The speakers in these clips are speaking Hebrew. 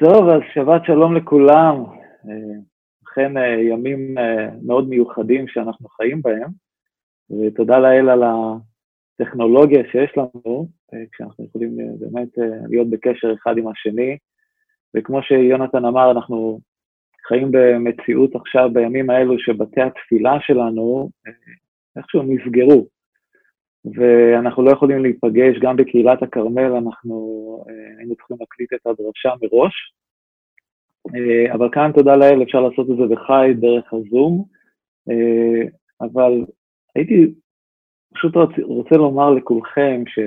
טוב, אז שבת שלום לכולם. אכן אה, ימים אה, מאוד מיוחדים שאנחנו חיים בהם, ותודה לאל על הטכנולוגיה שיש לנו, אה, כשאנחנו יכולים באמת להיות בקשר אחד עם השני. וכמו שיונתן אמר, אנחנו חיים במציאות עכשיו, בימים האלו, שבתי התפילה שלנו איכשהו נסגרו, ואנחנו לא יכולים להיפגש, גם בקהילת הכרמל אנחנו היינו צריכים להקליט את הדרשה מראש, אה, אבל כאן, תודה לאל, אפשר לעשות את זה בחי דרך הזום, אה, אבל הייתי פשוט רוצה לומר לכולכם, ש,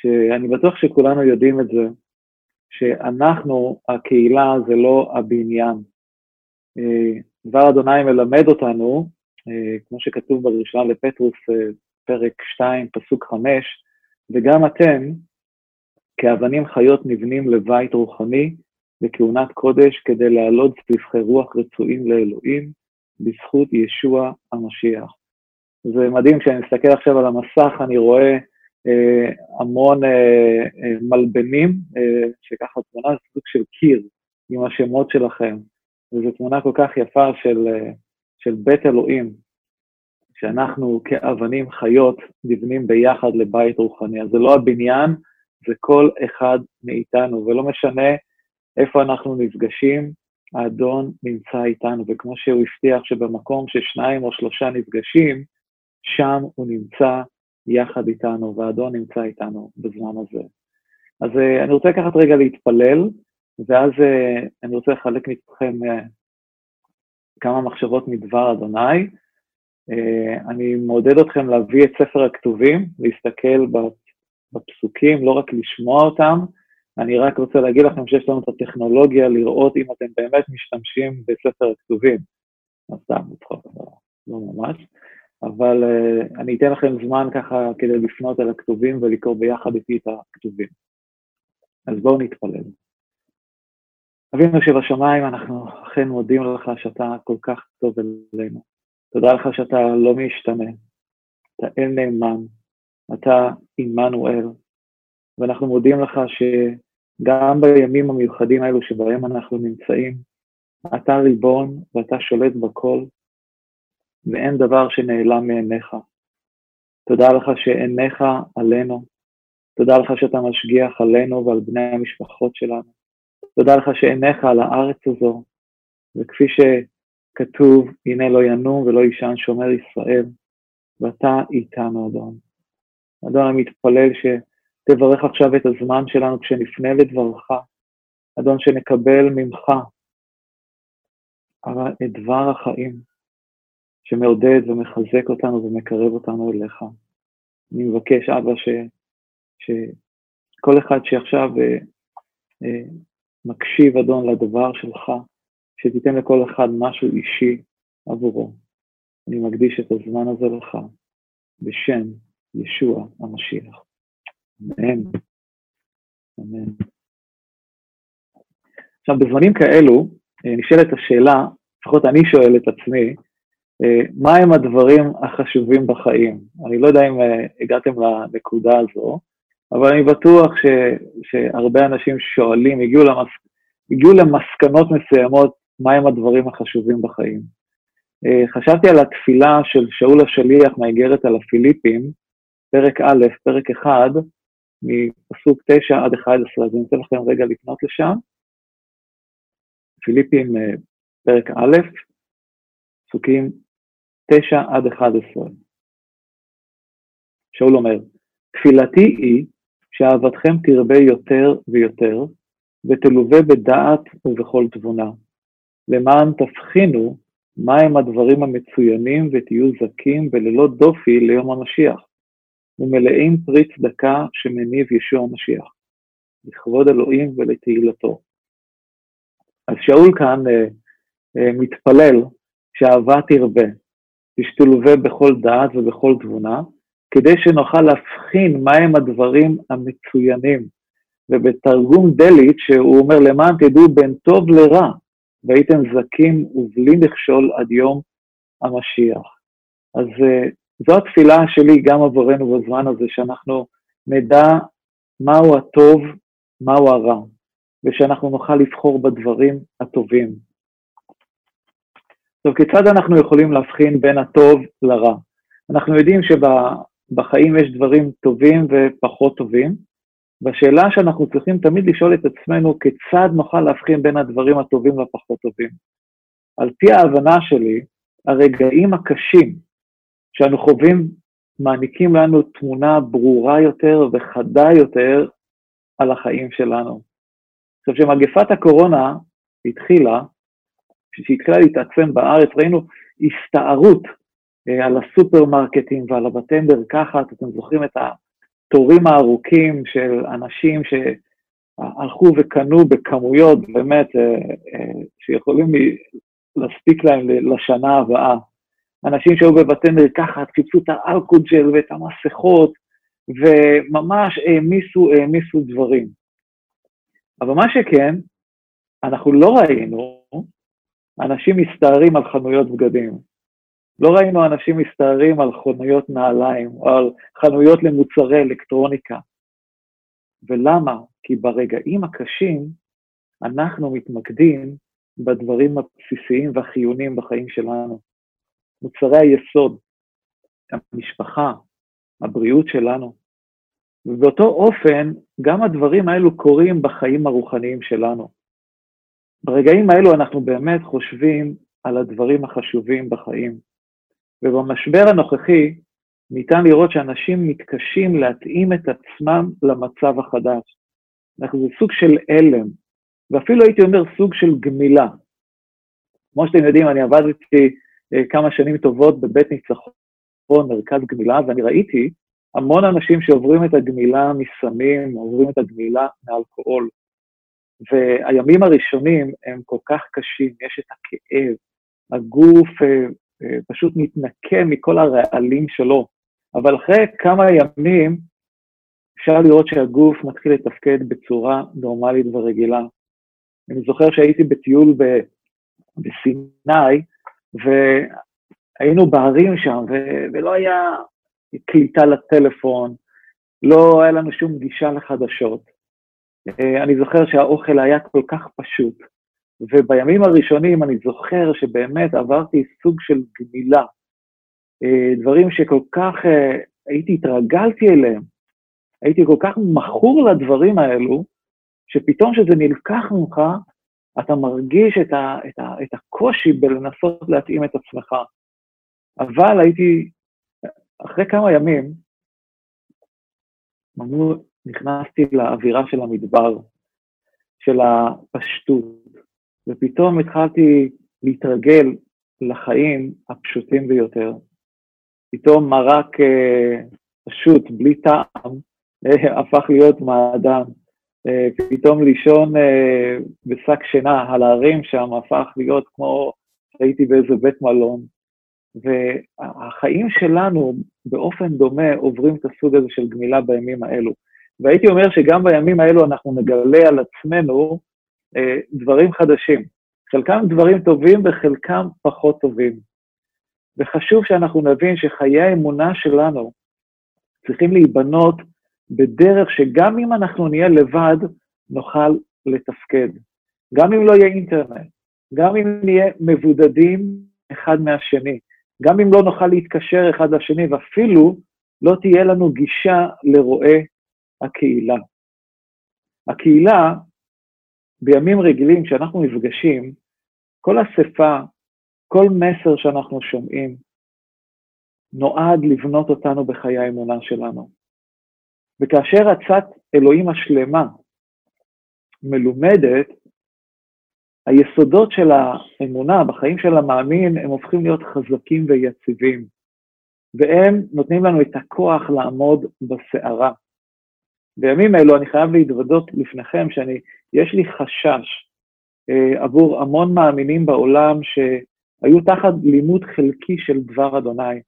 שאני בטוח שכולנו יודעים את זה, שאנחנו, הקהילה זה לא הבניין. אה, דבר אדוני מלמד אותנו, כמו שכתוב בראשונה לפטרוס, פרק 2, פסוק 5, וגם אתם, כאבנים חיות נבנים לבית רוחני, בכהונת קודש כדי להעלות סבכי רוח רצויים לאלוהים בזכות ישוע המשיח. זה מדהים, כשאני מסתכל עכשיו על המסך, אני רואה אה, המון אה, אה, מלבנים, אה, שככה תמונה סוג של קיר עם השמות שלכם, וזו תמונה כל כך יפה של, אה, של בית אלוהים, שאנחנו כאבנים חיות נבנים ביחד לבית רוחני. אז זה לא הבניין, זה כל אחד מאיתנו, ולא משנה איפה אנחנו נפגשים, האדון נמצא איתנו, וכמו שהוא הבטיח שבמקום ששניים או שלושה נפגשים, שם הוא נמצא יחד איתנו, והאדון נמצא איתנו בזמן הזה. אז uh, אני רוצה לקחת רגע להתפלל, ואז uh, אני רוצה לחלק איתכם uh, כמה מחשבות מדבר אדוני. Uh, אני מעודד אתכם להביא את ספר הכתובים, להסתכל בפסוקים, לא רק לשמוע אותם, אני רק רוצה להגיד לכם שיש לנו את הטכנולוגיה לראות אם אתם באמת משתמשים בספר הכתובים. אז סתם, לצחוק, לא ממש. אבל uh, אני אתן לכם זמן ככה כדי לפנות אל הכתובים ולקרוא ביחד איתי את הכתובים. אז בואו נתפלל. אבינו שבשמיים, אנחנו אכן מודים לך שאתה כל כך טוב אלינו. תודה לך שאתה לא משתנה, אתה אל נאמן, אתה עמנואל, ואנחנו מודים לך ש... גם בימים המיוחדים האלו שבהם אנחנו נמצאים, אתה ריבון ואתה שולט בכל, ואין דבר שנעלם מעיניך. תודה לך שעיניך עלינו, תודה לך שאתה משגיח עלינו ועל בני המשפחות שלנו. תודה לך שעיניך על הארץ הזו, וכפי שכתוב, הנה לא ינום ולא יישן שומר ישראל, ואתה איתנו, אדון. אדון, אני מתפלל ש... תברך עכשיו את הזמן שלנו כשנפנה לדברך, אדון, שנקבל ממך את דבר החיים שמעודד ומחזק אותנו ומקרב אותנו אליך. אני מבקש, אבא, ש, שכל אחד שעכשיו אה, אה, מקשיב, אדון, לדבר שלך, שתיתן לכל אחד משהו אישי עבורו. אני מקדיש את הזמן הזה לך, בשם ישוע המשיח. אמן. אמן. עכשיו, בזמנים כאלו, אה, נשאלת השאלה, לפחות אני שואל את עצמי, אה, מה הם הדברים החשובים בחיים? אני לא יודע אם אה, הגעתם לנקודה הזו, אבל אני בטוח ש, שהרבה אנשים שואלים, הגיעו, למס, הגיעו למסקנות מסוימות, מהם הדברים החשובים בחיים. חשבתי על התפילה של שאול השליח מהאיגרת על הפיליפים, פרק א', פרק 1, מפסוק 9 עד 11, אז אני אתן לכם רגע לפנות לשם. פיליפים אה, פרק א', פסוקים 9 עד 11. שאול אומר, תפילתי היא שאהבתכם תרבה יותר ויותר, ותלווה בדעת ובכל תבונה, למען תבחינו מהם הדברים המצוינים ותהיו זכים וללא דופי ליום המשיח, ומלאים פרי צדקה שמניב ישוע המשיח, לכבוד אלוהים ולתהילתו. אז שאול כאן אה, אה, מתפלל שאהבה תרבה, תשתלווה בכל דעת ובכל תבונה, כדי שנוכל להבחין מהם הדברים המצוינים. ובתרגום דלית, שהוא אומר, למען תדעו בין טוב לרע, והייתם זכים ובלי מכשול עד יום המשיח. אז אה, זו התפילה שלי גם עבורנו בזמן הזה, שאנחנו נדע מהו הטוב, מהו הרע. ושאנחנו נוכל לבחור בדברים הטובים. עכשיו, כיצד אנחנו יכולים להבחין בין הטוב לרע? אנחנו יודעים שבחיים יש דברים טובים ופחות טובים, והשאלה שאנחנו צריכים תמיד לשאול את עצמנו, כיצד נוכל להבחין בין הדברים הטובים לפחות טובים? על פי ההבנה שלי, הרגעים הקשים שאנו חווים מעניקים לנו תמונה ברורה יותר וחדה יותר על החיים שלנו. עכשיו, כשמגפת הקורונה התחילה, כשהתחילה להתעצם בארץ, ראינו הסתערות אה, על הסופרמרקטים ועל הבתי מרקחת, אתם זוכרים את התורים הארוכים של אנשים שהלכו וקנו בכמויות באמת אה, אה, שיכולים להספיק להם לשנה הבאה. אנשים שהיו בבתי מרקחת, חיפשו את האלכוג'ל ואת המסכות, וממש העמיסו, העמיסו דברים. אבל מה שכן, אנחנו לא ראינו אנשים מסתערים על חנויות בגדים. לא ראינו אנשים מסתערים על חנויות נעליים או על חנויות למוצרי אלקטרוניקה. ולמה? כי ברגעים הקשים אנחנו מתמקדים בדברים הבסיסיים והחיוניים בחיים שלנו. מוצרי היסוד, המשפחה, הבריאות שלנו. ובאותו אופן, גם הדברים האלו קורים בחיים הרוחניים שלנו. ברגעים האלו אנחנו באמת חושבים על הדברים החשובים בחיים. ובמשבר הנוכחי ניתן לראות שאנשים מתקשים להתאים את עצמם למצב החדש. אנחנו זה סוג של הלם, ואפילו הייתי אומר סוג של גמילה. כמו שאתם יודעים, אני עבדתי אה, כמה שנים טובות בבית ניצחון, מרכז גמילה, ואני ראיתי המון אנשים שעוברים את הגמילה מסמים, עוברים את הגמילה מאלכוהול. והימים הראשונים הם כל כך קשים, יש את הכאב, הגוף אה, פשוט מתנקה מכל הרעלים שלו, אבל אחרי כמה ימים אפשר לראות שהגוף מתחיל לתפקד בצורה נורמלית ורגילה. אני זוכר שהייתי בטיול ב, בסיני, והיינו בערים שם, ו, ולא היה קליטה לטלפון, לא היה לנו שום גישה לחדשות. אה, אני זוכר שהאוכל היה כל כך פשוט, ובימים הראשונים אני זוכר שבאמת עברתי סוג של גמילה, אה, דברים שכל כך אה, הייתי, התרגלתי אליהם, הייתי כל כך מכור לדברים האלו, שפתאום כשזה נלקח ממך, אתה מרגיש את, ה, את, ה, את הקושי בלנסות להתאים את עצמך. אבל הייתי, אחרי כמה ימים, נכנסתי לאווירה של המדבר, של הפשטות, ופתאום התחלתי להתרגל לחיים הפשוטים ביותר. פתאום מרק אה, פשוט, בלי טעם, אה, הפך להיות מעדן. אה, פתאום לישון אה, בשק שינה על ההרים שם הפך להיות כמו שהייתי באיזה בית מלון. והחיים שלנו באופן דומה עוברים את הסוג הזה של גמילה בימים האלו. והייתי אומר שגם בימים האלו אנחנו נגלה על עצמנו דברים חדשים. חלקם דברים טובים וחלקם פחות טובים. וחשוב שאנחנו נבין שחיי האמונה שלנו צריכים להיבנות בדרך שגם אם אנחנו נהיה לבד, נוכל לתפקד. גם אם לא יהיה אינטרנט, גם אם נהיה מבודדים אחד מהשני, גם אם לא נוכל להתקשר אחד לשני, ואפילו לא תהיה לנו גישה לרואה הקהילה. הקהילה, בימים רגילים, כשאנחנו נפגשים, כל אספה, כל מסר שאנחנו שומעים, נועד לבנות אותנו בחיי האמונה שלנו. וכאשר עצת אלוהים השלמה מלומדת, היסודות של האמונה בחיים של המאמין, הם הופכים להיות חזקים ויציבים, והם נותנים לנו את הכוח לעמוד בסערה. בימים אלו אני חייב להתוודות לפניכם שאני, יש לי חשש אה, עבור המון מאמינים בעולם שהיו תחת לימוד חלקי של דבר אדוני.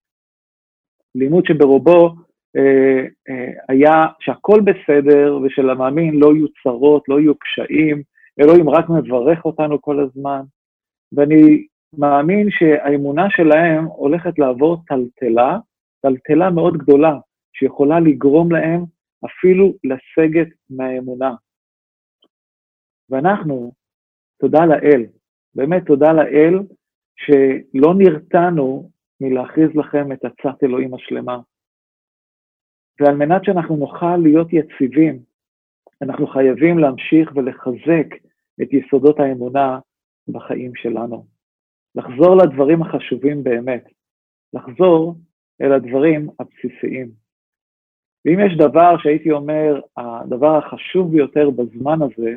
לימוד שברובו אה, אה, היה שהכל בסדר ושלמאמין לא יהיו צרות, לא יהיו קשיים, אלוהים רק מברך אותנו כל הזמן, ואני מאמין שהאמונה שלהם הולכת לעבור טלטלה, טלטלה מאוד גדולה, שיכולה לגרום להם אפילו לסגת מהאמונה. ואנחנו, תודה לאל, באמת תודה לאל שלא נרתענו מלהכריז לכם את עצת אלוהים השלמה. ועל מנת שאנחנו נוכל להיות יציבים, אנחנו חייבים להמשיך ולחזק את יסודות האמונה בחיים שלנו. לחזור לדברים החשובים באמת, לחזור אל הדברים הבסיסיים. ואם יש דבר שהייתי אומר, הדבר החשוב ביותר בזמן הזה,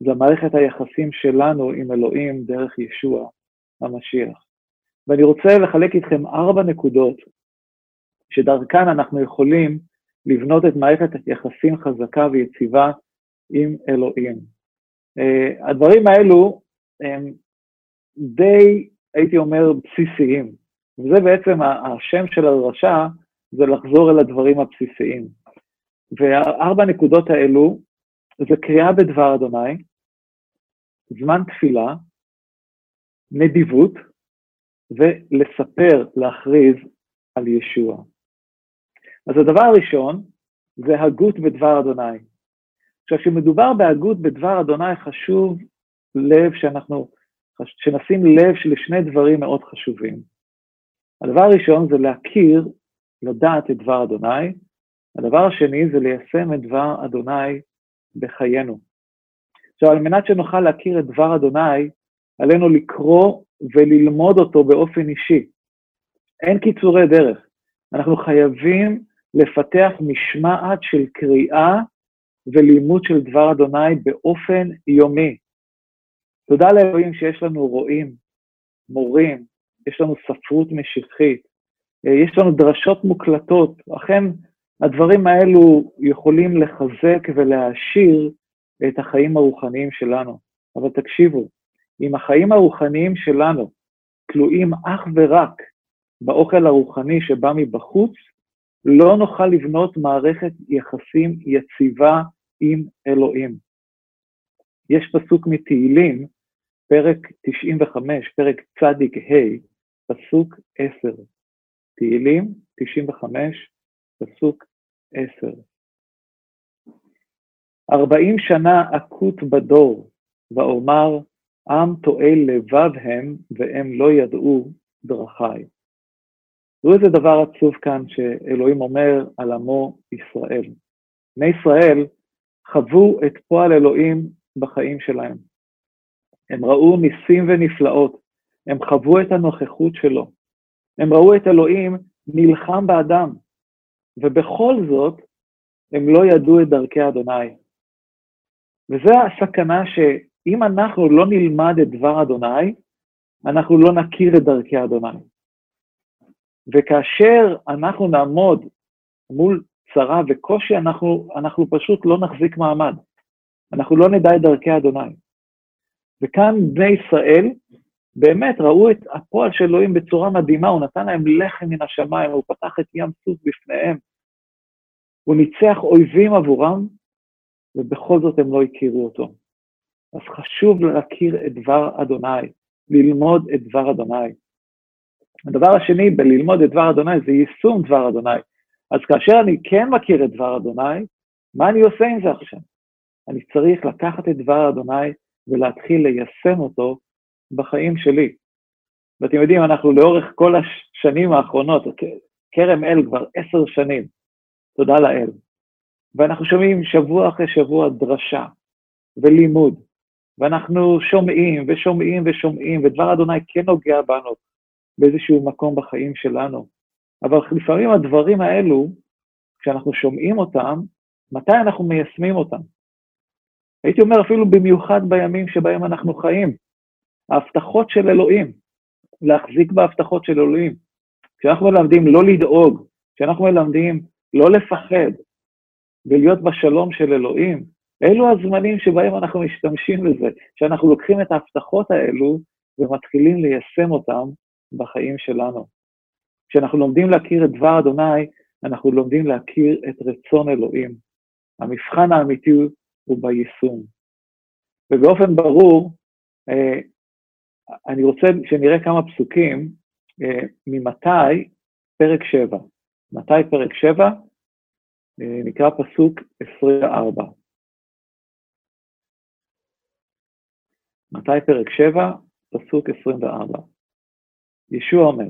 זה מערכת היחסים שלנו עם אלוהים דרך ישוע המשיח. ואני רוצה לחלק איתכם ארבע נקודות שדרכן אנחנו יכולים לבנות את מערכת היחסים חזקה ויציבה עם אלוהים. Uh, הדברים האלו הם די, הייתי אומר, בסיסיים. וזה בעצם השם של הדרשה, זה לחזור אל הדברים הבסיסיים. והארבע הנקודות האלו זה קריאה בדבר אדוני, זמן תפילה, נדיבות, ולספר, להכריז על ישוע. אז הדבר הראשון זה הגות בדבר אדוני. עכשיו, כשמדובר בהגות בדבר אדוני, חשוב לב שאנחנו, שנשים לב לשני דברים מאוד חשובים. הדבר הראשון זה להכיר, לדעת את דבר אדוני, הדבר השני זה ליישם את דבר אדוני בחיינו. עכשיו, על מנת שנוכל להכיר את דבר אדוני, עלינו לקרוא וללמוד אותו באופן אישי. אין קיצורי דרך. אנחנו חייבים לפתח משמעת של קריאה ולימוד של דבר אדוני באופן יומי. תודה לאלוהים שיש לנו רועים, מורים, יש לנו ספרות משיחית, יש לנו דרשות מוקלטות. אכן, הדברים האלו יכולים לחזק ולהעשיר את החיים הרוחניים שלנו. אבל תקשיבו, אם החיים הרוחניים שלנו תלויים אך ורק באוכל הרוחני שבא מבחוץ, לא נוכל לבנות מערכת יחסים יציבה עם אלוהים. יש פסוק מתהילים, פרק 95, פרק צדיק ה', פסוק 10. תהילים 95, פסוק 10. ארבעים שנה אקוט בדור, ואומר, עם תועל לבב הם, והם לא ידעו דרכי. תראו איזה דבר עצוב כאן שאלוהים אומר על עמו ישראל. בני ישראל חוו את פועל אלוהים בחיים שלהם. הם ראו ניסים ונפלאות, הם חוו את הנוכחות שלו, הם ראו את אלוהים נלחם באדם, ובכל זאת הם לא ידעו את דרכי אדוני. וזו הסכנה שאם אנחנו לא נלמד את דבר אדוני, אנחנו לא נכיר את דרכי אדוני. וכאשר אנחנו נעמוד מול צרה וקושי, אנחנו, אנחנו פשוט לא נחזיק מעמד. אנחנו לא נדע את דרכי אדוני. וכאן בני ישראל באמת ראו את הפועל של אלוהים בצורה מדהימה, הוא נתן להם לחם מן השמיים, הוא פתח את ים סוף בפניהם, הוא ניצח אויבים עבורם, ובכל זאת הם לא הכירו אותו. אז חשוב להכיר את דבר אדוני, ללמוד את דבר אדוני. הדבר השני בללמוד את דבר אדוני זה יישום דבר אדוני. אז כאשר אני כן מכיר את דבר אדוני, מה אני עושה עם זה עכשיו? אני צריך לקחת את דבר אדוני ולהתחיל ליישם אותו בחיים שלי. ואתם יודעים, אנחנו לאורך כל השנים האחרונות, כרם אל כבר עשר שנים, תודה לאל, ואנחנו שומעים שבוע אחרי שבוע דרשה ולימוד, ואנחנו שומעים ושומעים ושומעים, ודבר אדוני כן נוגע בנו באיזשהו מקום בחיים שלנו. אבל לפעמים הדברים האלו, כשאנחנו שומעים אותם, מתי אנחנו מיישמים אותם? הייתי אומר אפילו במיוחד בימים שבהם אנחנו חיים. ההבטחות של אלוהים, להחזיק בהבטחות של אלוהים. כשאנחנו מלמדים לא לדאוג, כשאנחנו מלמדים לא לפחד ולהיות בשלום של אלוהים, אלו הזמנים שבהם אנחנו משתמשים בזה, שאנחנו לוקחים את ההבטחות האלו ומתחילים ליישם אותם בחיים שלנו. כשאנחנו לומדים להכיר את דבר אדוני, אנחנו לומדים להכיר את רצון אלוהים. המבחן האמיתי הוא ביישום. ובאופן ברור, אה, אני רוצה שנראה כמה פסוקים אה, ממתי פרק 7. מתי פרק 7? אה, נקרא פסוק 24. מתי פרק 7? פסוק 24. ישוע אומר,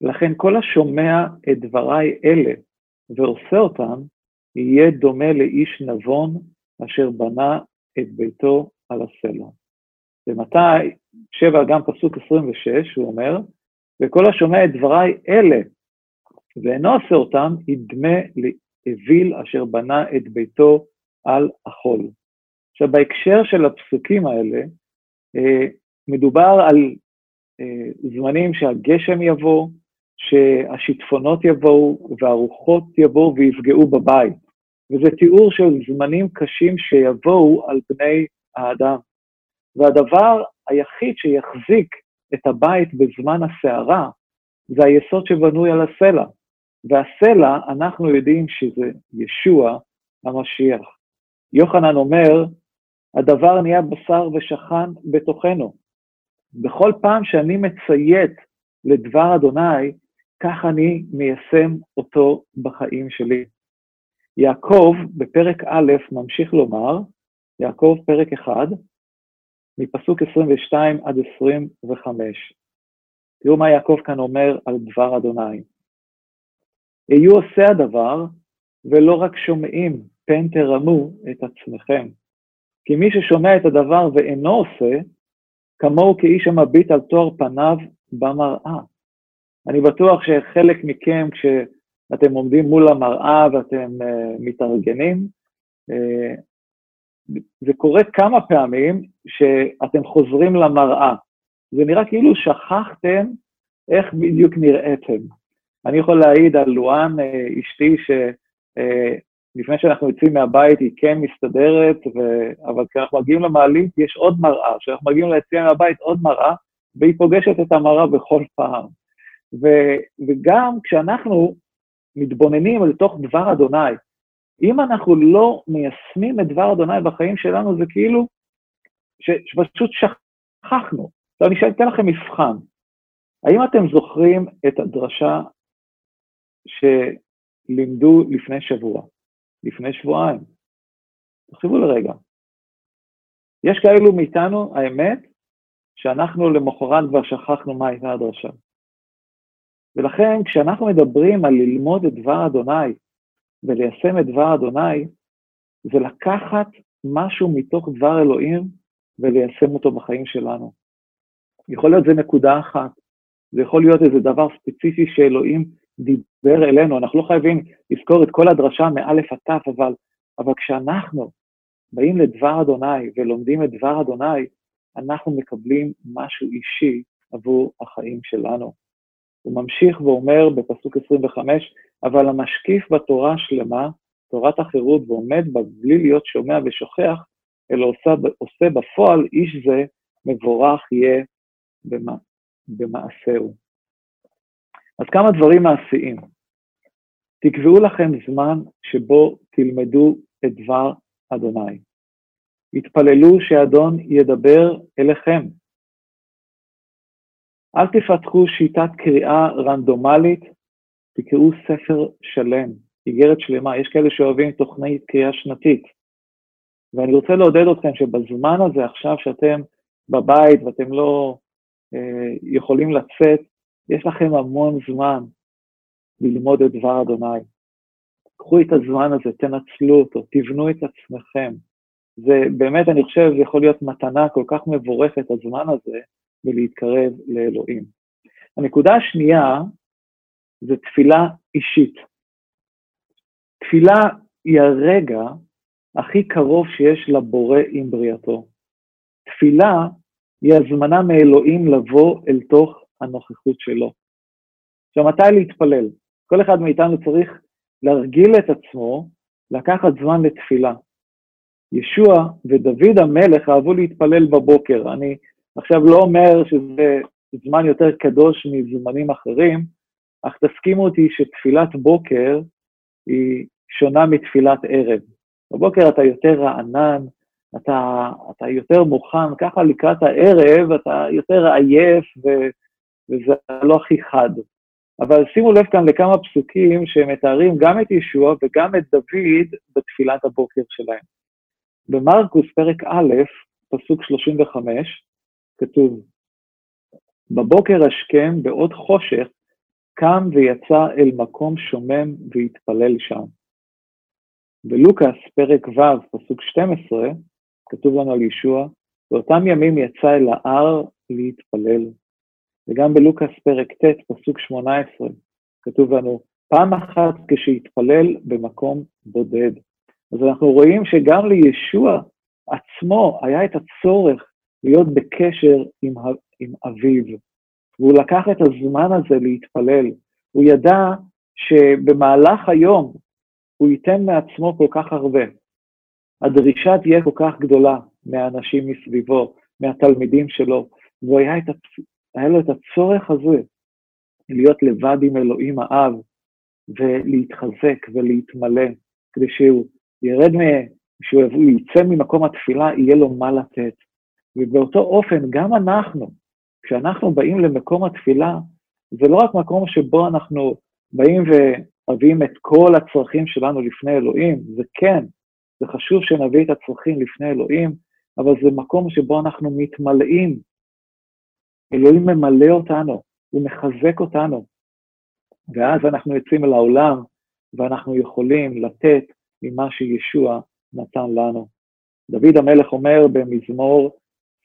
לכן כל השומע את דבריי אלה ועושה אותם, יהיה דומה לאיש נבון אשר בנה את ביתו על הסלע. ומתי, 7 גם פסוק 26, הוא אומר, וכל השומע את דבריי אלה ואינו עושה אותם, ידמה לאוויל אשר בנה את ביתו על החול. עכשיו, בהקשר של הפסוקים האלה, אה, מדובר על אה, זמנים שהגשם יבוא, שהשיטפונות יבואו והרוחות יבואו ויפגעו בבית. וזה תיאור של זמנים קשים שיבואו על בני האדם. והדבר היחיד שיחזיק את הבית בזמן הסערה זה היסוד שבנוי על הסלע. והסלע, אנחנו יודעים שזה ישוע המשיח. יוחנן אומר, הדבר נהיה בשר ושכן בתוכנו. בכל פעם שאני מציית לדבר אדוני, כך אני מיישם אותו בחיים שלי. יעקב בפרק א' ממשיך לומר, יעקב פרק 1, מפסוק 22 עד 25. תראו מה יעקב כאן אומר על דבר אדוני. היו עושה הדבר, ולא רק שומעים, פן תרמו את עצמכם. כי מי ששומע את הדבר ואינו עושה, כמוהו כאיש המביט על תואר פניו במראה. אני בטוח שחלק מכם, כשאתם עומדים מול המראה ואתם uh, מתארגנים, uh, זה קורה כמה פעמים שאתם חוזרים למראה. זה נראה כאילו שכחתם איך בדיוק נראיתם. אני יכול להעיד על לואן, אה, אשתי, שלפני שאנחנו יוצאים מהבית היא כן מסתדרת, ו... אבל כשאנחנו מגיעים למעלית יש עוד מראה, כשאנחנו מגיעים ליציאה מהבית עוד מראה, והיא פוגשת את המראה בכל פעם. ו... וגם כשאנחנו מתבוננים על תוך דבר אדוני, אם אנחנו לא מיישמים את דבר אדוני בחיים שלנו, זה כאילו ש... שפשוט שכחנו. עכשיו אני אתן לכם מבחן. האם אתם זוכרים את הדרשה שלימדו לפני שבוע, לפני שבועיים. תחשבו לרגע. יש כאלו מאיתנו, האמת, שאנחנו למחרת כבר שכחנו מה הייתה הדרשה. ולכן כשאנחנו מדברים על ללמוד את דבר אדוני וליישם את דבר אדוני, זה לקחת משהו מתוך דבר אלוהים וליישם אותו בחיים שלנו. יכול להיות זה נקודה אחת, זה יכול להיות איזה דבר ספציפי שאלוהים דיבר אלינו, אנחנו לא חייבים לזכור את כל הדרשה מאלף עד תף, אבל, אבל כשאנחנו באים לדבר אדוני ולומדים את דבר אדוני, אנחנו מקבלים משהו אישי עבור החיים שלנו. הוא ממשיך ואומר בפסוק 25, אבל המשקיף בתורה שלמה, תורת החירות, ועומד בה בלי להיות שומע ושוכח, אלא עושה, עושה בפועל, איש זה מבורך יהיה במעשהו. אז כמה דברים מעשיים. תקבעו לכם זמן שבו תלמדו את דבר אדוני. התפללו שאדון ידבר אליכם. אל תפתחו שיטת קריאה רנדומלית, תקראו ספר שלם, איגרת שלמה. יש כאלה שאוהבים תוכנית קריאה שנתית. ואני רוצה לעודד אתכם שבזמן הזה, עכשיו שאתם בבית ואתם לא אה, יכולים לצאת, יש לכם המון זמן ללמוד את דבר אדוני. קחו את הזמן הזה, תנצלו אותו, תבנו את עצמכם. זה באמת, אני חושב, זה יכול להיות מתנה כל כך מבורכת, הזמן הזה, ולהתקרב לאלוהים. הנקודה השנייה זה תפילה אישית. תפילה היא הרגע הכי קרוב שיש לבורא עם בריאתו. תפילה היא הזמנה מאלוהים לבוא אל תוך הנוכחות שלו. עכשיו, מתי להתפלל? כל אחד מאיתנו צריך להרגיל את עצמו לקחת זמן לתפילה. ישוע ודוד המלך אהבו להתפלל בבוקר. אני עכשיו לא אומר שזה זמן יותר קדוש מזמנים אחרים, אך תסכימו אותי שתפילת בוקר היא שונה מתפילת ערב. בבוקר אתה יותר רענן, אתה, אתה יותר מוכן, ככה לקראת הערב אתה יותר עייף ו, וזה לא הכי חד. אבל שימו לב כאן לכמה פסוקים שמתארים גם את ישוע וגם את דוד בתפילת הבוקר שלהם. במרקוס פרק א', פסוק 35, כתוב, בבוקר השכם, בעוד חושך, קם ויצא אל מקום שומם והתפלל שם. בלוקאס, פרק ו', פסוק 12, כתוב לנו על ישוע, באותם ימים יצא אל ההר להתפלל. וגם בלוקאס פרק ט', פסוק 18, כתוב לנו, פעם אחת כשהתפלל במקום בודד. אז אנחנו רואים שגם לישוע עצמו היה את הצורך להיות בקשר עם, עם אביו, והוא לקח את הזמן הזה להתפלל. הוא ידע שבמהלך היום הוא ייתן מעצמו כל כך הרבה. הדרישה תהיה כל כך גדולה מהאנשים מסביבו, מהתלמידים שלו, והיה היה לו את הצורך הזה להיות לבד עם אלוהים האב ולהתחזק ולהתמלא, כדי שהוא ירד, שהוא יצא ממקום התפילה, יהיה לו מה לתת. ובאותו אופן, גם אנחנו, כשאנחנו באים למקום התפילה, זה לא רק מקום שבו אנחנו באים ומביאים את כל הצרכים שלנו לפני אלוהים, זה כן, זה חשוב שנביא את הצרכים לפני אלוהים, אבל זה מקום שבו אנחנו מתמלאים. אלוהים ממלא אותנו, הוא מחזק אותנו. ואז אנחנו יוצאים אל העולם, ואנחנו יכולים לתת ממה שישוע נתן לנו. דוד המלך אומר במזמור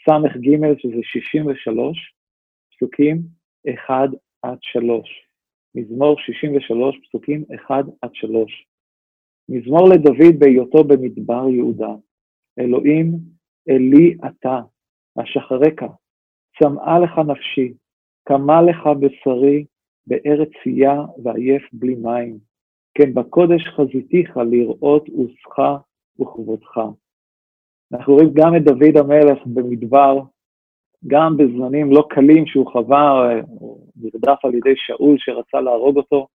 ס"ג, שזה 63, פסוקים 1 עד 3. מזמור 63, פסוקים 1 עד 3. מזמור לדוד בהיותו במדבר יהודה. אלוהים, אלי אתה, אשחרק, צמאה לך נפשי, קמה לך בשרי, בארץ צייה ועייף בלי מים. כן בקודש חזיתיך לראות עוזך וכבודך. אנחנו רואים גם את דוד המלך במדבר, גם בזמנים לא קלים שהוא חווה, הוא נרדף על ידי שאול שרצה להרוג אותו,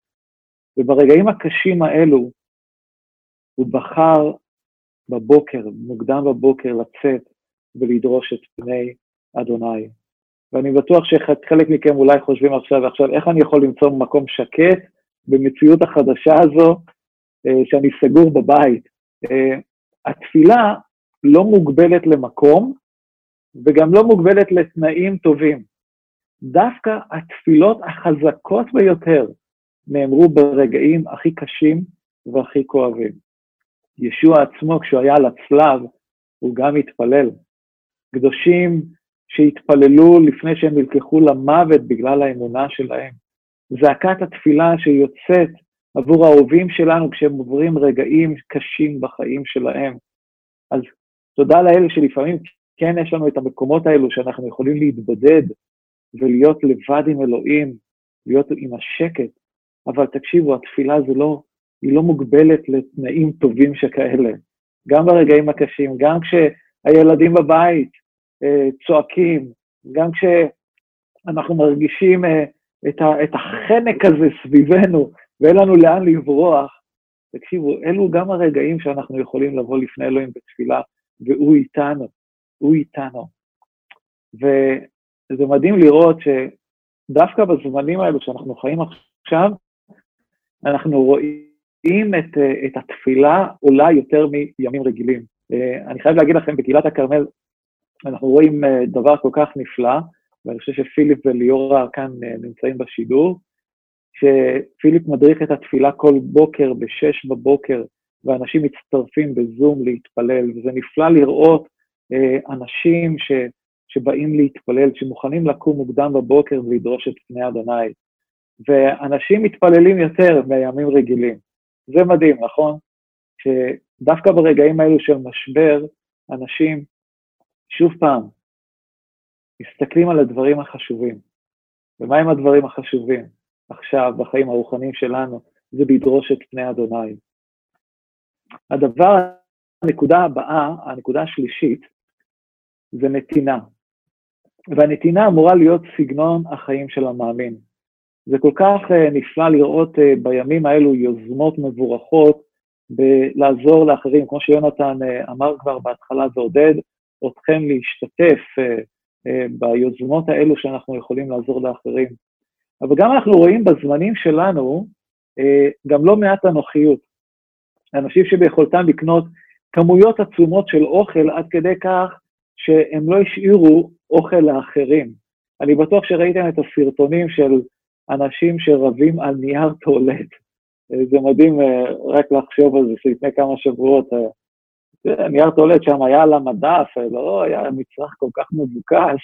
וברגעים הקשים האלו הוא בחר בבוקר, מוקדם בבוקר, לצאת ולדרוש את פני אדוני. ואני בטוח שחלק מכם אולי חושבים עכשיו, עכשיו, איך אני יכול למצוא מקום שקט במציאות החדשה הזו, אה, שאני סגור בבית? אה, התפילה לא מוגבלת למקום, וגם לא מוגבלת לתנאים טובים. דווקא התפילות החזקות ביותר נאמרו ברגעים הכי קשים והכי כואבים. ישוע עצמו, כשהוא היה על הצלב, הוא גם התפלל. קדושים שהתפללו לפני שהם נלקחו למוות בגלל האמונה שלהם. זעקת התפילה שיוצאת עבור האהובים שלנו כשהם עוברים רגעים קשים בחיים שלהם. אז תודה לאל שלפעמים כן יש לנו את המקומות האלו שאנחנו יכולים להתבודד ולהיות לבד עם אלוהים, להיות עם השקט, אבל תקשיבו, התפילה זה לא, היא לא מוגבלת לתנאים טובים שכאלה. גם ברגעים הקשים, גם כשהילדים בבית אה, צועקים, גם כשאנחנו מרגישים אה, את, ה, את החנק הזה סביבנו ואין לנו לאן לברוח, תקשיבו, אלו גם הרגעים שאנחנו יכולים לבוא לפני אלוהים בתפילה, והוא איתנו. הוא איתנו. וזה מדהים לראות שדווקא בזמנים האלו שאנחנו חיים עכשיו, אנחנו רואים את, את התפילה אולי יותר מימים רגילים. אני חייב להגיד לכם, בקהילת הכרמל אנחנו רואים דבר כל כך נפלא, ואני חושב שפיליפ וליאורה כאן נמצאים בשידור, שפיליפ מדריך את התפילה כל בוקר בשש בבוקר, ואנשים מצטרפים בזום להתפלל, וזה נפלא לראות אה, אנשים ש, שבאים להתפלל, שמוכנים לקום מוקדם בבוקר ולדרוש את פני אדוני. ואנשים מתפללים יותר מימים רגילים. זה מדהים, נכון? שדווקא ברגעים האלו של משבר, אנשים, שוב פעם, מסתכלים על הדברים החשובים. ומהם הדברים החשובים עכשיו, בחיים הרוחניים שלנו? זה לדרוש את פני אדוני. הדבר, הנקודה הבאה, הנקודה השלישית, זה נתינה. והנתינה אמורה להיות סגנון החיים של המאמין. זה כל כך uh, נפלא לראות uh, בימים האלו יוזמות מבורכות בלעזור לאחרים, כמו שיונתן uh, אמר כבר בהתחלה ועודד אתכם להשתתף uh, uh, ביוזמות האלו שאנחנו יכולים לעזור לאחרים. אבל גם אנחנו רואים בזמנים שלנו uh, גם לא מעט אנוכיות. אנשים שביכולתם לקנות כמויות עצומות של אוכל עד כדי כך שהם לא השאירו אוכל לאחרים. אני בטוח שראיתם את הסרטונים של אנשים שרבים על נייר טואלט. זה מדהים אה, רק לחשוב על זה שלפני כמה שבועות, אה, נייר טואלט שם היה על המדף, אה, לא היה מצרך כל כך מבוקש,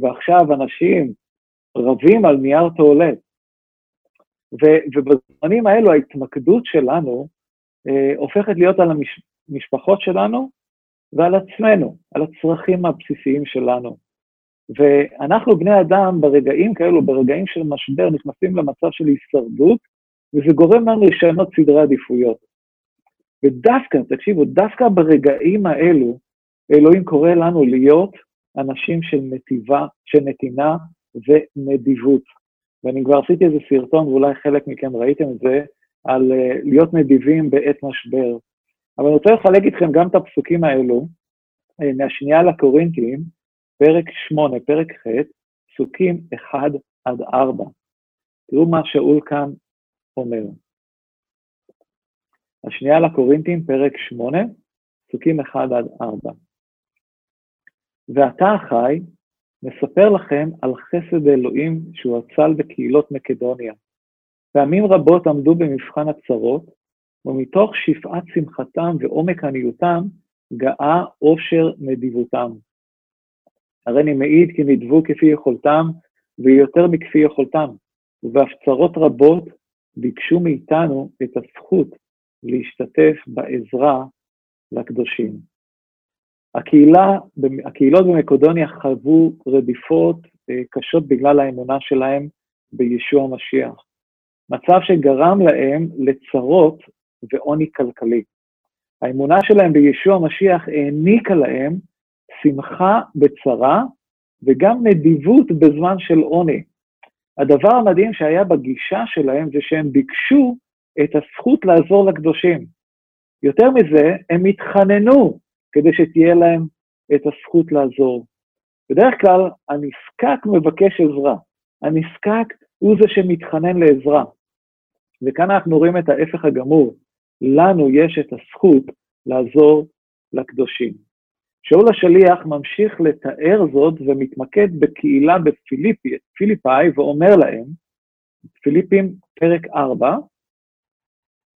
ועכשיו אנשים רבים על נייר טואלט. ובזמנים האלו ההתמקדות שלנו הופכת להיות על המשפחות שלנו ועל עצמנו, על הצרכים הבסיסיים שלנו. ואנחנו בני אדם ברגעים כאלו, ברגעים של משבר, נכנסים למצב של הישרדות, וזה גורם לנו לשנות סדרי עדיפויות. ודווקא, תקשיבו, דווקא ברגעים האלו, אלוהים קורא לנו להיות אנשים של נתיבה, של נתינה ונדיבות. ואני כבר עשיתי איזה סרטון, ואולי חלק מכם ראיתם את זה, על uh, להיות נדיבים בעת משבר. אבל אני רוצה לחלק איתכם גם את הפסוקים האלו, uh, מהשנייה לקורינטים, פרק 8, פרק ח', פסוקים 1 עד 4. תראו מה שאול כאן אומר. השנייה לקורינטים, פרק 8, פסוקים 1 עד 4. ועתה החי, מספר לכם על חסד אלוהים שהוא אצל בקהילות מקדוניה. פעמים רבות עמדו במבחן הצרות, ומתוך שפעת שמחתם ועומק עניותם, גאה עושר נדיבותם. הריני מעיד כי נדבו כפי יכולתם, ויותר מכפי יכולתם, ובהפצרות רבות ביקשו מאיתנו את הזכות להשתתף בעזרה לקדושים. הקהילה, הקהילות במקדוניה חוו רדיפות אה, קשות בגלל האמונה שלהם בישוע המשיח, מצב שגרם להם לצרות ועוני כלכלי. האמונה שלהם בישוע המשיח העניקה להם שמחה בצרה וגם נדיבות בזמן של עוני. הדבר המדהים שהיה בגישה שלהם זה שהם ביקשו את הזכות לעזור לקדושים. יותר מזה, הם התחננו כדי שתהיה להם את הזכות לעזור. בדרך כלל הנזקק מבקש עזרה, הנזקק הוא זה שמתחנן לעזרה. וכאן אנחנו רואים את ההפך הגמור, לנו יש את הזכות לעזור לקדושים. שאול השליח ממשיך לתאר זאת ומתמקד בקהילה בפיליפאי ואומר להם, פיליפים פרק 4,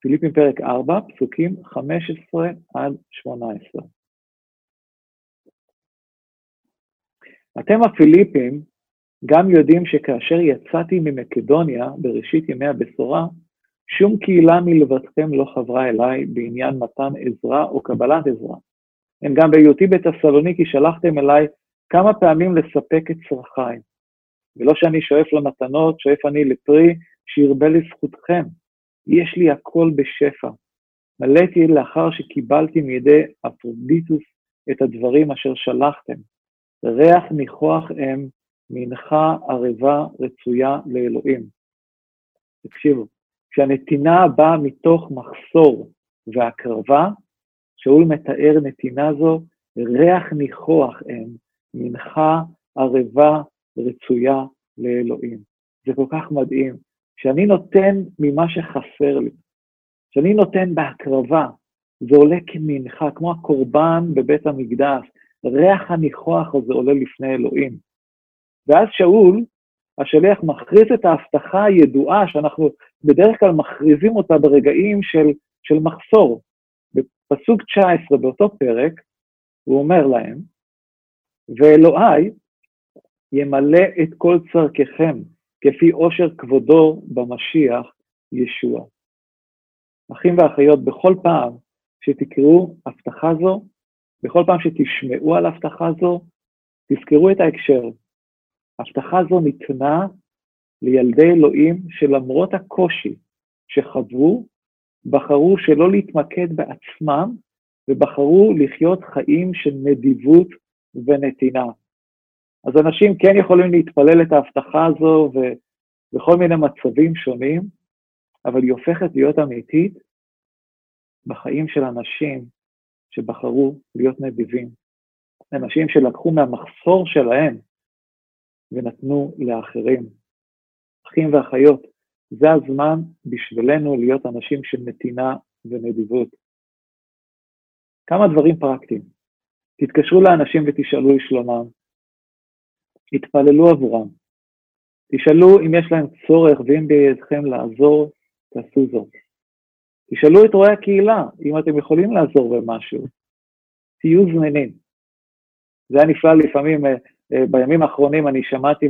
פיליפים פרק 4, פסוקים 15 עד 18. אתם הפיליפים גם יודעים שכאשר יצאתי ממקדוניה בראשית ימי הבשורה, שום קהילה מלבדכם לא חברה אליי בעניין מתן עזרה או קבלת עזרה. הם גם בהיותי בתסלוניקי שלחתם אליי כמה פעמים לספק את צרכיי. ולא שאני שואף למתנות, שואף אני לפרי, שירבה לזכותכם. יש לי הכל בשפע. מלאתי לאחר שקיבלתי מידי אפרודיטוס את הדברים אשר שלחתם. ריח ניחוח הם, מנחה ערבה רצויה לאלוהים. תקשיבו, כשהנתינה באה מתוך מחסור והקרבה, שאול מתאר נתינה זו, ריח ניחוח הם, מנחה ערבה רצויה לאלוהים. זה כל כך מדהים. כשאני נותן ממה שחסר לי, כשאני נותן בהקרבה, זה עולה כמנחה, כמו הקורבן בבית המקדש, ריח הניחוח הזה עולה לפני אלוהים. ואז שאול, השליח מכריז את ההבטחה הידועה שאנחנו בדרך כלל מכריזים אותה ברגעים של, של מחסור. בפסוק 19 באותו פרק, הוא אומר להם, ואלוהי ימלא את כל צרככם כפי עושר כבודו במשיח ישוע. אחים ואחיות, בכל פעם שתקראו הבטחה זו, בכל פעם שתשמעו על הבטחה זו, תזכרו את ההקשר. הבטחה זו ניתנה לילדי אלוהים שלמרות הקושי שחוו, בחרו שלא להתמקד בעצמם, ובחרו לחיות חיים של נדיבות ונתינה. אז אנשים כן יכולים להתפלל את ההבטחה הזו בכל מיני מצבים שונים, אבל היא הופכת להיות אמיתית בחיים של אנשים שבחרו להיות נדיבים. אנשים שלקחו מהמחסור שלהם ונתנו לאחרים. אחים ואחיות, זה הזמן בשבילנו להיות אנשים של נתינה ונדיבות. כמה דברים פרקטיים. תתקשרו לאנשים ותשאלו לשלומם. התפללו עבורם. תשאלו אם יש להם צורך ואם בידכם לעזור, תעשו זאת. תשאלו את רואי הקהילה אם אתם יכולים לעזור במשהו. תהיו זמינים. זה היה נפלא לפעמים, אה, אה, בימים האחרונים אני שמעתי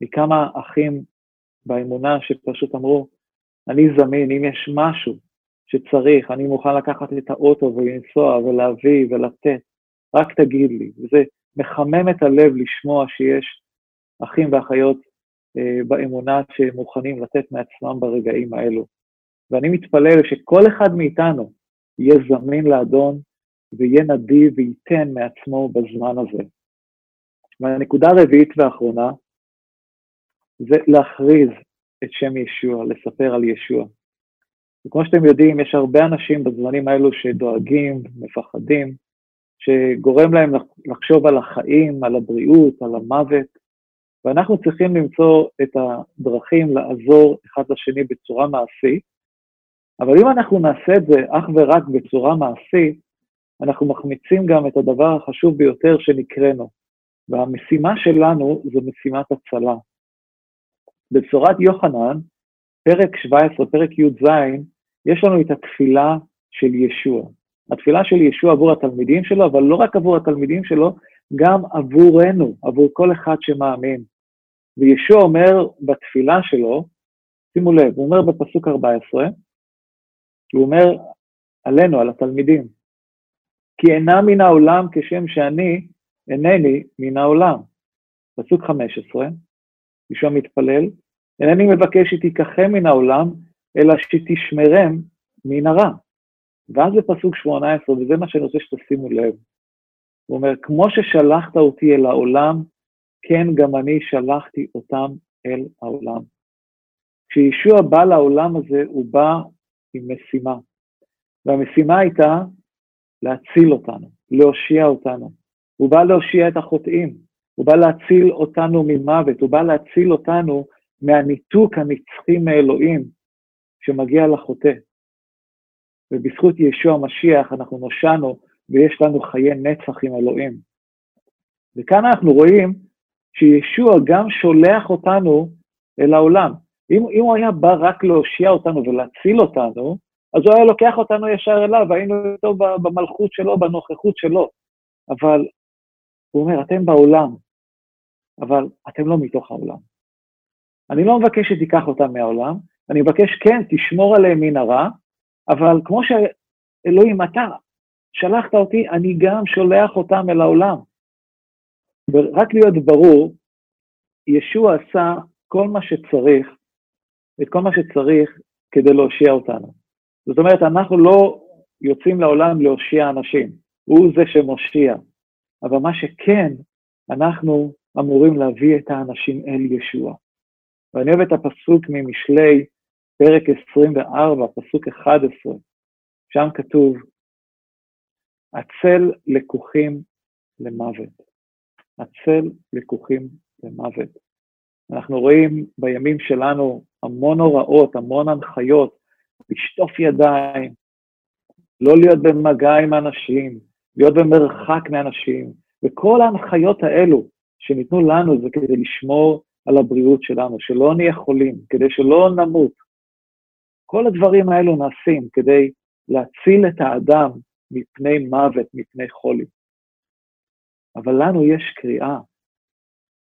מכמה אחים באמונה שפשוט אמרו, אני זמין, אם יש משהו שצריך, אני מוכן לקחת את האוטו ולנסוע ולהביא ולתת, רק תגיד לי. וזה מחמם את הלב לשמוע שיש אחים ואחיות אה, באמונה שמוכנים לתת מעצמם ברגעים האלו. ואני מתפלל שכל אחד מאיתנו יהיה זמין לאדון ויהיה נדיב וייתן מעצמו בזמן הזה. והנקודה הרביעית והאחרונה זה להכריז את שם ישוע, לספר על ישוע. וכמו שאתם יודעים, יש הרבה אנשים בזמנים האלו שדואגים, מפחדים, שגורם להם לחשוב על החיים, על הבריאות, על המוות, ואנחנו צריכים למצוא את הדרכים לעזור אחד לשני בצורה מעשית, אבל אם אנחנו נעשה את זה אך ורק בצורה מעשית, אנחנו מחמיצים גם את הדבר החשוב ביותר שנקראנו, והמשימה שלנו זו משימת הצלה. בבשורת יוחנן, פרק 17, פרק י"ז, יש לנו את התפילה של ישוע. התפילה של ישוע עבור התלמידים שלו, אבל לא רק עבור התלמידים שלו, גם עבורנו, עבור כל אחד שמאמין. וישוע אומר בתפילה שלו, שימו לב, הוא אומר בפסוק 14, הוא אומר עלינו, על התלמידים, כי אינם מן העולם כשם שאני אינני מן העולם. פסוק 15, ישוע מתפלל, אינני מבקש שתיקחם מן העולם, אלא שתשמרם מן הרע. ואז בפסוק 18, וזה מה שאני רוצה שתשימו לב, הוא אומר, כמו ששלחת אותי אל העולם, כן גם אני שלחתי אותם אל העולם. כשישוע בא לעולם הזה, הוא בא עם משימה. והמשימה הייתה להציל אותנו, להושיע אותנו. הוא בא להושיע את החוטאים, הוא בא להציל אותנו ממוות, הוא בא להציל אותנו מהניתוק הנצחי מאלוהים שמגיע לחוטא. ובזכות ישוע המשיח אנחנו נושענו ויש לנו חיי נצח עם אלוהים. וכאן אנחנו רואים שישוע גם שולח אותנו אל העולם. אם, אם הוא היה בא רק להושיע אותנו ולהציל אותנו, אז הוא היה לוקח אותנו ישר אליו, היינו איתו במלכות שלו, בנוכחות שלו. אבל הוא אומר, אתם בעולם, אבל אתם לא מתוך העולם. אני לא מבקש שתיקח אותם מהעולם, אני מבקש, כן, תשמור עליהם מן הרע, אבל כמו שאלוהים, אתה שלחת אותי, אני גם שולח אותם אל העולם. ורק להיות ברור, ישוע עשה כל מה שצריך, את כל מה שצריך כדי להושיע אותנו. זאת אומרת, אנחנו לא יוצאים לעולם להושיע אנשים, הוא זה שמושיע. אבל מה שכן, אנחנו אמורים להביא את האנשים אל ישוע. ואני אוהב את הפסוק ממשלי, פרק 24, פסוק 11, שם כתוב, עצל לקוחים למוות. עצל לקוחים למוות. אנחנו רואים בימים שלנו המון הוראות, המון הנחיות, לשטוף ידיים, לא להיות במגע עם אנשים, להיות במרחק מאנשים, וכל ההנחיות האלו שניתנו לנו זה כדי לשמור על הבריאות שלנו, שלא נהיה חולים, כדי שלא נמות. כל הדברים האלו נעשים כדי להציל את האדם מפני מוות, מפני חולי. אבל לנו יש קריאה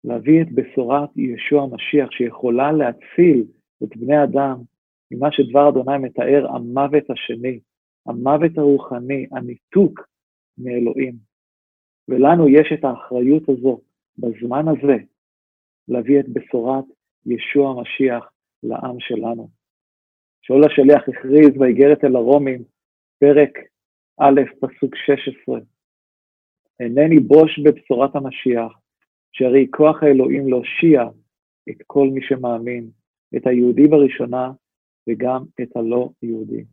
להביא את בשורת ישוע המשיח שיכולה להציל את בני אדם ממה שדבר אדוני מתאר, המוות השני, המוות הרוחני, הניתוק מאלוהים. ולנו יש את האחריות הזו, בזמן הזה, להביא את בשורת ישוע המשיח לעם שלנו. שאול השליח הכריז באיגרת אל הרומים, פרק א', פסוק 16, אינני בוש בבשורת המשיח, שהרי כוח האלוהים להושיע את כל מי שמאמין, את היהודי בראשונה וגם את הלא יהודי.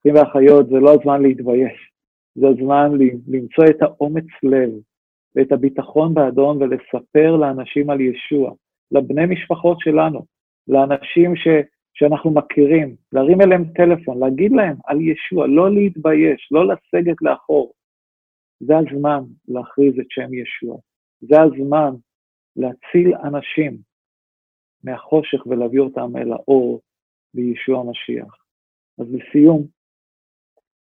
אחים ואחיות, זה לא הזמן להתבייש, זה הזמן למצוא את האומץ לב ואת הביטחון באדון ולספר לאנשים על ישוע, לבני משפחות שלנו, לאנשים ש, שאנחנו מכירים, להרים אליהם טלפון, להגיד להם על ישוע, לא להתבייש, לא לסגת לאחור. זה הזמן להכריז את שם ישוע. זה הזמן להציל אנשים מהחושך ולהביא אותם אל האור בישוע המשיח. אז לסיום,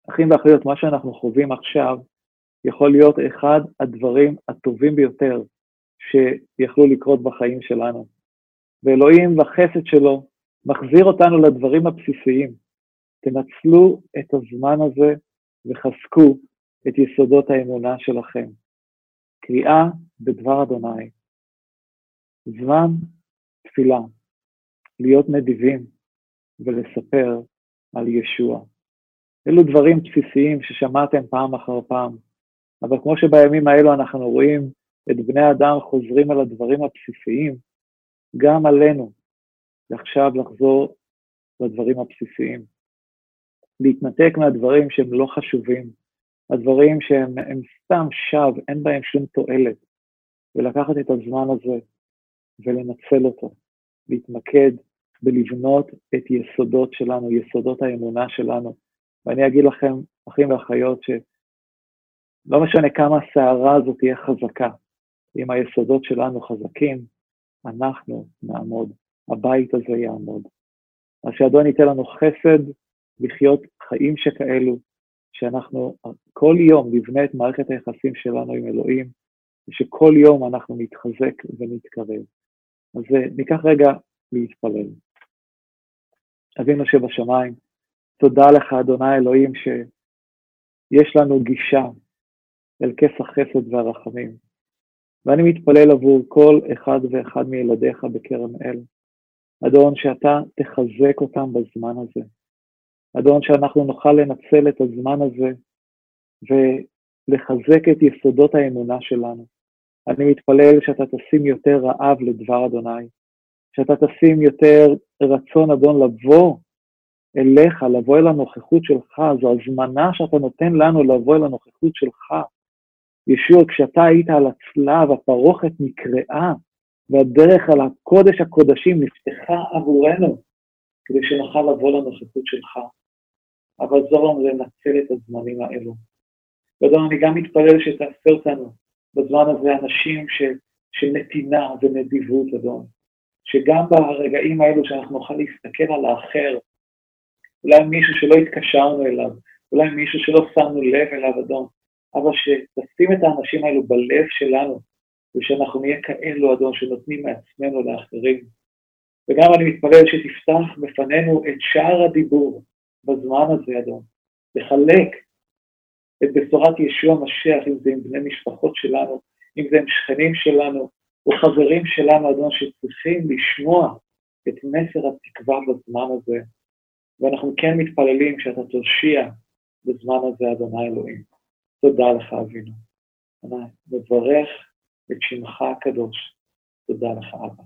אחים ואחיות, מה שאנחנו חווים עכשיו יכול להיות אחד הדברים הטובים ביותר שיכלו לקרות בחיים שלנו. ואלוהים בחסד שלו מחזיר אותנו לדברים הבסיסיים. תנצלו את הזמן הזה וחזקו את יסודות האמונה שלכם. קריאה בדבר אדוני. זמן תפילה, להיות נדיבים ולספר על ישוע. אלו דברים בסיסיים ששמעתם פעם אחר פעם, אבל כמו שבימים האלו אנחנו רואים את בני אדם חוזרים על הדברים הבסיסיים, גם עלינו עכשיו לחזור לדברים הבסיסיים. להתנתק מהדברים שהם לא חשובים, הדברים שהם סתם שווא, אין בהם שום תועלת, ולקחת את הזמן הזה ולנצל אותו, להתמקד בלבנות את יסודות שלנו, יסודות האמונה שלנו. ואני אגיד לכם, אחים ואחיות, שלא משנה כמה הסערה הזאת תהיה חזקה, אם היסודות שלנו חזקים, אנחנו נעמוד, הבית הזה יעמוד. אז שאדון ייתן לנו חסד לחיות חיים שכאלו, שאנחנו כל יום נבנה את מערכת היחסים שלנו עם אלוהים, ושכל יום אנחנו נתחזק ונתקרב. אז אה, ניקח רגע להתפלל. אבינו שבשמיים, תודה לך, אדוני אלוהים, שיש לנו גישה אל כס החסד והרחמים. ואני מתפלל עבור כל אחד ואחד מילדיך בכרם אל. אדון, שאתה תחזק אותם בזמן הזה. אדון, שאנחנו נוכל לנצל את הזמן הזה ולחזק את יסודות האמונה שלנו. אני מתפלל שאתה תשים יותר רעב לדבר אדוני, שאתה תשים יותר רצון, אדון, לבוא אליך, לבוא אל הנוכחות שלך, זו הזמנה שאתה נותן לנו לבוא אל הנוכחות שלך. ישוע, כשאתה היית על הצלב, הפרוכת נקרעה, והדרך על הקודש הקודשים נפתחה עבורנו, כדי שנוכל לבוא לנוכחות שלך. אבל זו לנו לנצל את הזמנים האלו. ואדון, אני גם מתפלל שתעשה אותנו בזמן הזה אנשים ש, של נתינה ונדיבות, אדון. שגם ברגעים האלו שאנחנו נוכל להסתכל על האחר, אולי מישהו שלא התקשרנו אליו, אולי מישהו שלא שמנו לב אליו, אדון, אבל שתשים את האנשים האלו בלב שלנו, ושאנחנו נהיה כאלו, אדון, שנותנים מעצמנו לאחרים. וגם אני מתפלל שתפתח בפנינו את שער הדיבור בזמן הזה, אדון, לחלק את בשורת ישוע המשיח, אם זה עם בני משפחות שלנו, אם זה עם שכנים שלנו, או חברים שלנו, אדון, שצריכים לשמוע את מסר התקווה בזמן הזה. ואנחנו כן מתפללים שאתה תושיע בזמן הזה, אדוני אלוהים. תודה לך, אבינו. אני מברך את שמך הקדוש. תודה לך, אבא.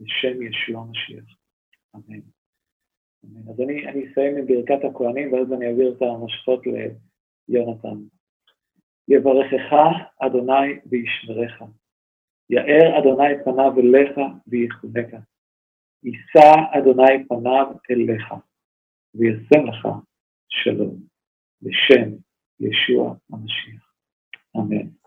בשם ישוע המשיח. אמן. אמן. אז אני, אני אסיים עם ברכת הכהנים, ואז אני אעביר את המשכות ליונתן. יברכך אדוני וישמרך. יאר אדוני פניו אליך ויחונקה. יישא אדוני פניו אליך וישם לך שלום. בשם ישוע המשיח. אמן.